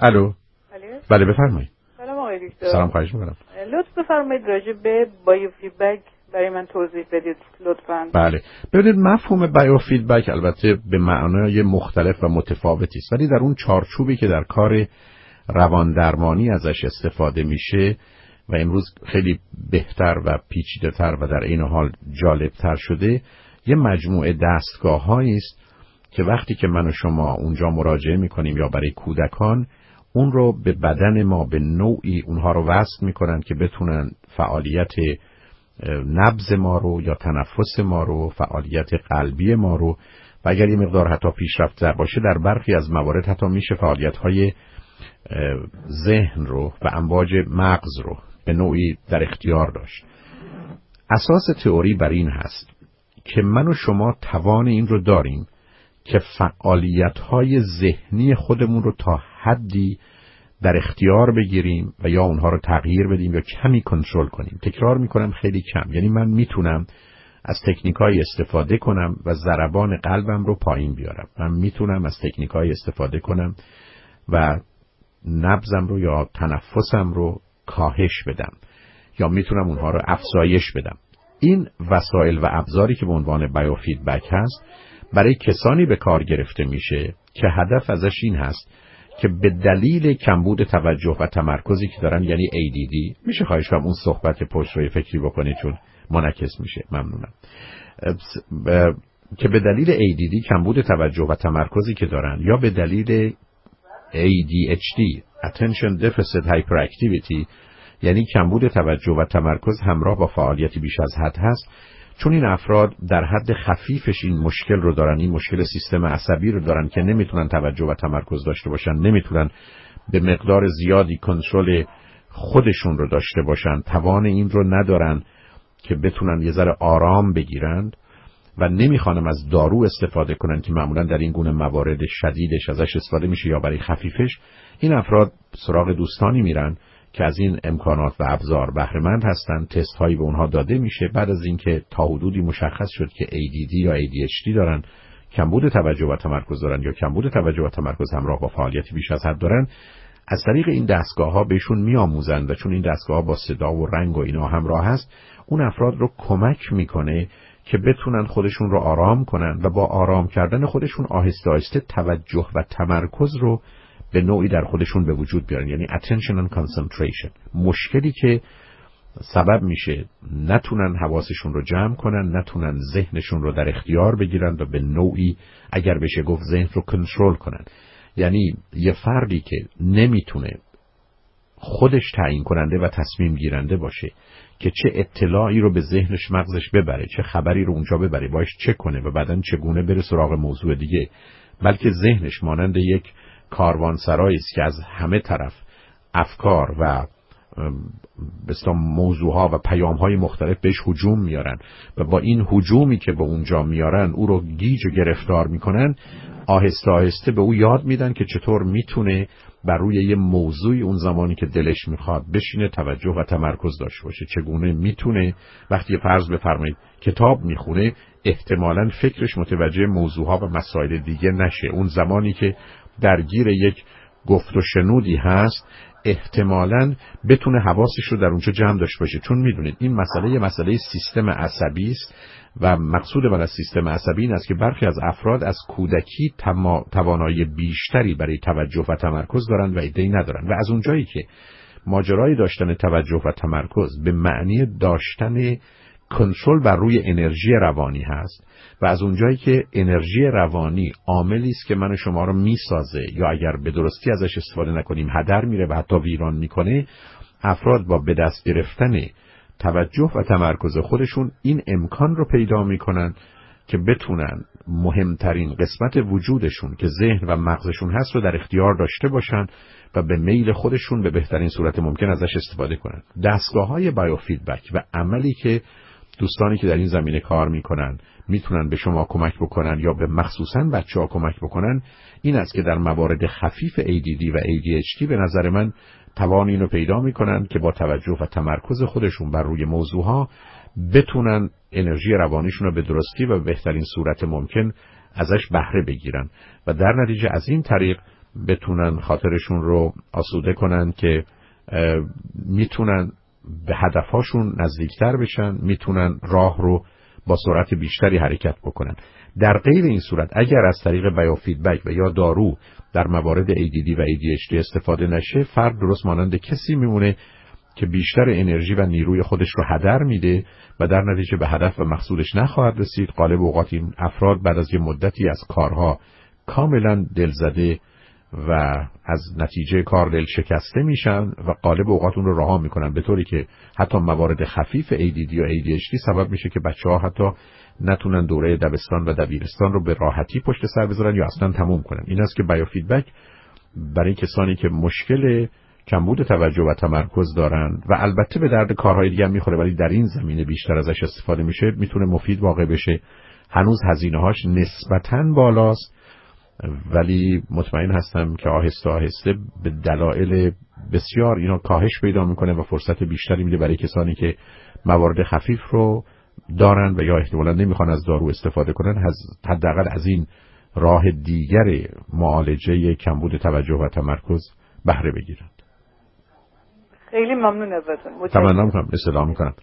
الو. بله. بفرمایید. سلام آقای دکتر سلام خواهش می‌کنم. لطف بفرمایید راجع به biofeedback برای من توضیح بدید لطفا. بله. ببینید مفهوم biofeedback البته به معنای مختلف و متفاوتی است. ولی در اون چارچوبی که در کار روان درمانی ازش استفاده میشه و امروز خیلی بهتر و پیچیده تر و در این حال جالب تر شده یه مجموعه دستگاه است که وقتی که من و شما اونجا مراجعه می‌کنیم یا برای کودکان اون رو به بدن ما به نوعی اونها رو وصل می‌کنن که بتونن فعالیت نبز ما رو یا تنفس ما رو فعالیت قلبی ما رو و اگر یه مقدار حتی پیشرفته باشه در برخی از موارد حتی میشه فعالیت های ذهن رو و امواج مغز رو به نوعی در اختیار داشت. اساس تئوری بر این هست که من و شما توان این رو داریم که فعالیت های ذهنی خودمون رو تا حدی در اختیار بگیریم و یا اونها رو تغییر بدیم یا کمی کنترل کنیم. تکرار می‌کنم خیلی کم. یعنی من می‌تونم از تکنیکای استفاده کنم و ضربان قلبم رو پایین بیارم. من می‌تونم از تکنیکای استفاده کنم و نبزم رو یا تنفسم رو کاهش بدم یا می‌تونم اونها رو افزایش بدم. این وسایل و ابزاری که به عنوان بیوفیدبک هست برای کسانی به کار گرفته میشه که هدف ازش این هست که به دلیل کمبود توجه و تمرکزی که دارن یعنی ADD میشه خواهش کنم اون صحبت پشت روی فکری بکنید چون منعکس میشه. ممنونم. که به دلیل ADD کمبود توجه و تمرکزی که دارن یا به دلیل ADHD Attention Deficit Hyperactivity یعنی کمبود توجه و تمرکز همراه با فعالیتی بیش از حد هست چون این افراد در حد خفیفش این مشکل رو دارن این مشکل سیستم عصبی رو دارن که نمی‌تونن توجه و تمرکز داشته باشن نمی‌تونن به مقدار زیادی کنترل خودشون رو داشته باشن توان این رو ندارن که بتونن یه ذره آرام بگیرند و نمی‌خوانم از دارو استفاده کنن که معمولا در این گونه موارد شدیدش ازش استفاده میشه یا برای خفیفش. این افراد سراغ دوستانی میرن که از این امکانات و ابزار بهرهمند هستند تست هایی به اونها داده میشه بعد از اینکه تا حدودی مشخص شد که ADD یا ADHD دارن کمبود توجه و تمرکز دارن یا کمبود توجه و تمرکز همراه با فعالیتی بیش از حد دارن از طریق این دستگاه ها بهشون میآموزند و چون این دستگاه ها با صدا و رنگ و اینا همراه هست اون افراد رو کمک می‌کنه که بتونن خودشون رو آرام کنن و با آرام کردن خودشون آهسته آهسته توجه و تمرکز رو به نوعی در خودشون به وجود بیارن. یعنی attention and concentration. مشکلی که سبب میشه نتونن حواسشون رو جمع کنن نتونن ذهنشون رو در اختیار بگیرن و به نوعی اگر بشه گفت ذهن رو کنترل کنن. یعنی یه فردی که نمی‌تونه خودش تعیین کننده و تصمیم گیرنده باشه که چه اطلاعی رو به ذهنش مغزش ببره چه خبری رو اونجا ببره باش چه کنه و بعدا چگونه بره سراغ موضوع دیگه بلکه ذهنش مانند یک کاروانسرایی است که از همه طرف افکار و بستا موضوع ها و پیام های مختلف بهش حجوم میارن و با این حجومی که به اونجا میارن او رو گیج و گرفتار می‌کنن آهسته آهسته به او یاد میدن که چطور می‌تونه بر روی یه موضوعی اون زمانی که دلش می‌خواد بشینه توجه و تمرکز داشته باشه. چگونه می‌تونه؟ وقتی فرض بفرمایید کتاب می‌خونه احتمالا فکرش متوجه موضوعها و مسائل دیگه نشه. اون زمانی که درگیر یک گفت و شنودی هست احتمالا بتونه حواسش رو در اونجا جمع داشته باشه. چون می‌دونید این مسئله یه مسئله سیستم عصبی است و مقصود من از سیستم عصبی این است که برخی از افراد از کودکی توانایی بیشتری برای توجه و تمرکز دارند و ایدهی ندارند. و از اونجایی که ماجرای داشتن توجه و تمرکز به معنی داشتن کنترل بر روی انرژی روانی هست و از اونجایی که انرژی روانی عاملی است که من شما رو می‌سازه یا اگر به درستی ازش استفاده نکنیم هدر میره و حتی ویران می‌کنه افراد با به دست گرفتن توجه و تمرکز خودشون این امکان رو پیدا می‌کنن که بتونن مهمترین قسمت وجودشون که ذهن و مغزشون هست رو در اختیار داشته باشن و به میل خودشون به بهترین صورت ممکن ازش استفاده کنن. دستگاه های بایوفیدبک و عملی که دوستانی که در این زمینه کار می‌کنن می‌تونن به شما کمک بکنن یا به مخصوصا بچه ها کمک بکنن این است که در موارد خفیف ADD و ADHD به نظر من توان اینو پیدا می‌کنن که با توجه و تمرکز خودشون بر روی موضوع ها بتونن انرژی روانیشون رو به درستی و به بهترین صورت ممکن ازش بهره بگیرن و در نتیجه از این طریق بتونن خاطرشون رو آسوده کنن که می‌تونن به هدفهاشون نزدیکتر بشن می‌تونن راه رو با سرعت بیشتری حرکت بکنن. در غیر این صورت اگر از طریق بیوفیدبک و یا دارو در موارد ADD و ADHD استفاده نشه فرد درست مانند کسی میمونه که بیشتر انرژی و نیروی خودش رو هدر میده و در نتیجه به هدف و مقصودش نخواهد رسید. قالب اوقات این افراد بعد از یه مدتی از کارها کاملا دلزده و از نتیجه کار دل شکسته میشن و قالب اوقات اون رو رها می‌کنن به طوری که حتی موارد خفیف ADD یا ADHD سبب میشه که بچه ها حتی نتونن دوره دبستان و دبیرستان رو به راحتی پشت سر بذارن یا اصلا تموم کنن. این است که بیوفیدبک برای کسانی که مشکل کمبود توجه و تمرکز دارن و البته به درد کارهای دیگه می‌خوره ولی در این زمینه بیشتر ازش استفاده میشه می‌تونه مفید واقع بشه. هنوز هزینه هاش نسبتا بالاست. ولی مطمئن هستم که آهسته آهسته به دلایل بسیار اینا کاهش پیدا می‌کنه و فرصت بیشتری میده برای کسانی که موارد خفیف رو دارن و یا احتمالا نمی‌خوان از دارو استفاده کنن حداقل از این راه دیگر معالجه کمبود توجه و تمرکز بهره بگیرند. خیلی ممنون ازتون. تمنا می‌کنم استدام می‌کنم.